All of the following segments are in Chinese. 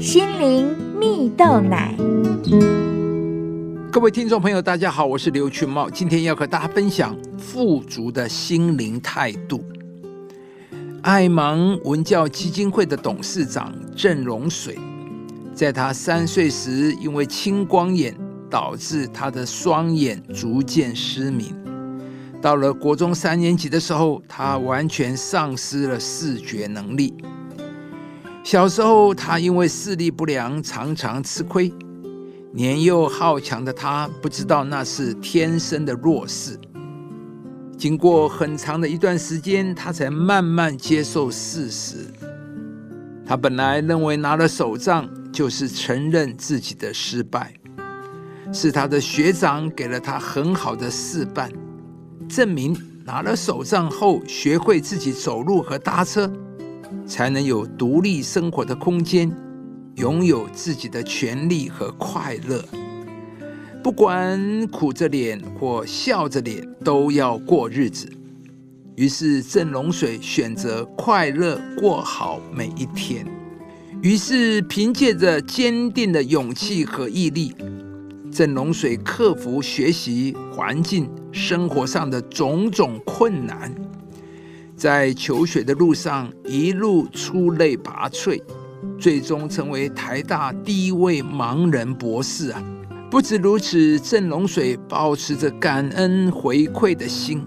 心灵蜜豆奶。各位听众朋友，大家好，我是刘群茂，今天要和大家分享富足的心灵态度。爱芒文教基金会的董事长郑荣水，在他三岁时，因为青光眼导致他的双眼逐渐失明。到了国中三年级的时候，他完全丧失了视觉能力。小时候，他因为视力不良，常常吃亏。年幼好强的他，不知道那是天生的弱势。经过很长的一段时间，他才慢慢接受事实。他本来认为拿了手杖就是承认自己的失败，是他的学长给了他很好的示范。证明拿了手杖后，学会自己走路和搭车，才能有独立生活的空间，拥有自己的权利和快乐。不管苦着脸或笑着脸，都要过日子。于是郑龙水选择快乐过好每一天。于是凭借着坚定的勇气和毅力。郑龙水克服学习环境、生活上的种种困难，在求学的路上一路出类拔萃，最终成为台大第一位盲人博士啊！不止如此，郑龙水保持着感恩回馈的心，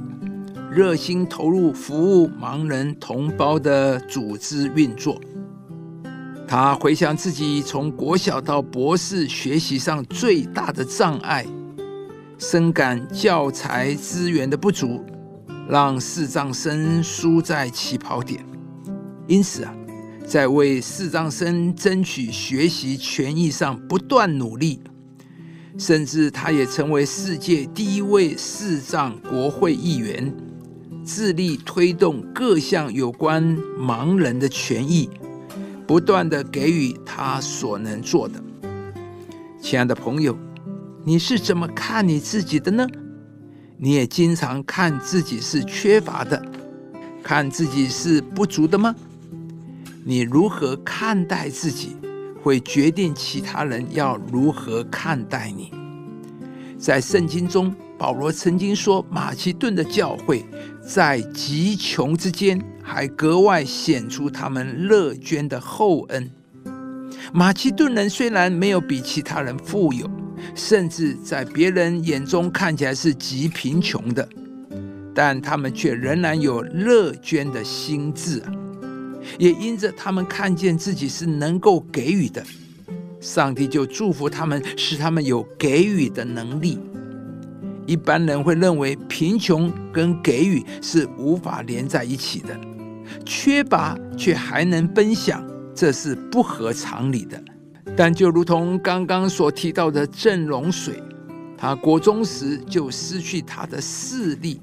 热心投入服务盲人同胞的组织运作。他回想自己从国小到博士学习上最大的障碍，深感教材资源的不足，让视障生输在起跑点。因此啊，在为视障生争取学习权益上不断努力，甚至他也成为世界第一位视障国会议员，致力推动各项有关盲人的权益。不断的给予他所能做的，亲爱的朋友，你是怎么看你自己的呢？你也经常看自己是缺乏的，看自己是不足的吗？你如何看待自己，会决定其他人要如何看待你。在圣经中，保罗曾经说，马其顿的教会在极穷之间。还格外显出他们乐捐的厚恩。马其顿人虽然没有比其他人富有，甚至在别人眼中看起来是极贫穷的，但他们却仍然有乐捐的心智啊！也因着他们看见自己是能够给予的，上帝就祝福他们，使他们有给予的能力。一般人会认为贫穷跟给予是无法连在一起的。缺乏却还能分享，这是不合常理的。但就如同刚刚所提到的郑龙水，他国中时就失去他的视力，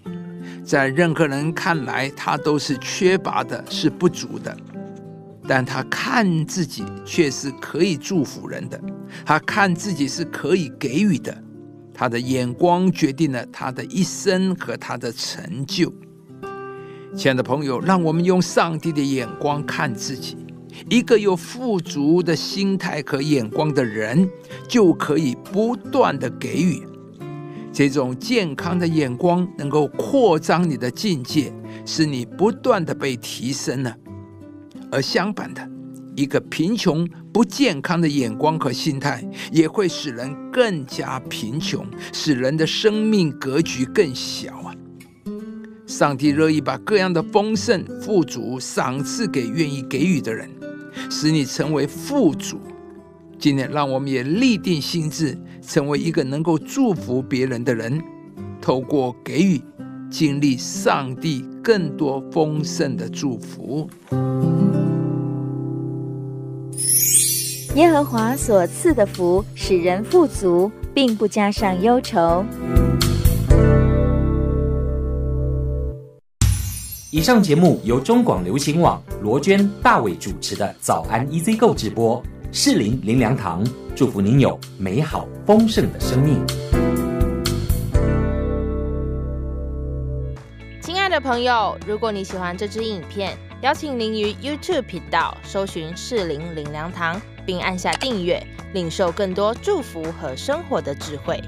在任何人看来，他都是缺乏的，是不足的。但他看自己却是可以祝福人的，他看自己是可以给予的，他的眼光决定了他的一生和他的成就。亲爱的朋友，让我们用上帝的眼光看自己。一个有富足的心态和眼光的人，就可以不断的给予。这种健康的眼光能够扩张你的境界，使你不断的被提升呢。而相反的，一个贫穷不健康的眼光和心态，也会使人更加贫穷，使人的生命格局更小啊。上帝乐意把各样的丰盛、富足赏赐给愿意给予的人，使你成为富足。今天，让我们也立定心志，成为一个能够祝福别人的人，透过给予，经历上帝更多丰盛的祝福。耶和华所赐的福，使人富足，并不加上忧愁。以上节目由中广流行网罗娟、大伟主持的《早安 EZ 购》直播，适林林良堂祝福您有美好丰盛的生命。亲爱的朋友，如果你喜欢这支影片，邀请您于 YouTube 频道搜寻“适龄灵粮堂”，并按下订阅，领受更多祝福和生活的智慧。